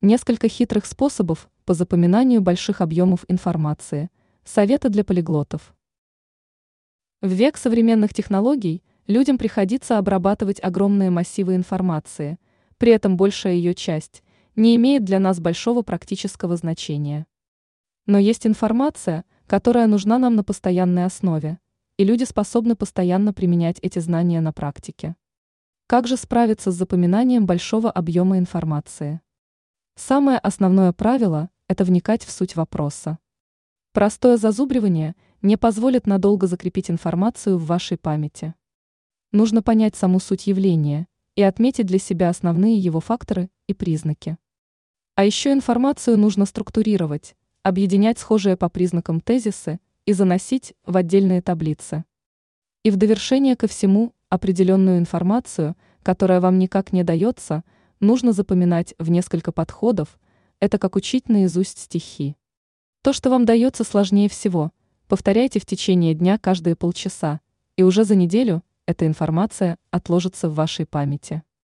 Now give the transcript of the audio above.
Несколько хитрых способов по запоминанию больших объемов информации. Советы для полиглотов. В век современных технологий людям приходится обрабатывать огромные массивы информации, при этом большая ее часть не имеет для нас большого практического значения. Но есть информация, которая нужна нам на постоянной основе, и люди способны постоянно применять эти знания на практике. Как же справиться с запоминанием большого объема информации? Самое основное правило – это вникать в суть вопроса. Простое зазубривание не позволит надолго закрепить информацию в вашей памяти. Нужно понять саму суть явления и отметить для себя основные его факторы и признаки. А еще информацию нужно структурировать, объединять схожие по признакам тезисы и заносить в отдельные таблицы. И в довершение ко всему определенную информацию, которая вам никак не дается – нужно запоминать в несколько подходов, это как учить наизусть стихи. То, что вам дается сложнее всего, повторяйте в течение дня каждые полчаса, и уже за неделю эта информация отложится в вашей памяти.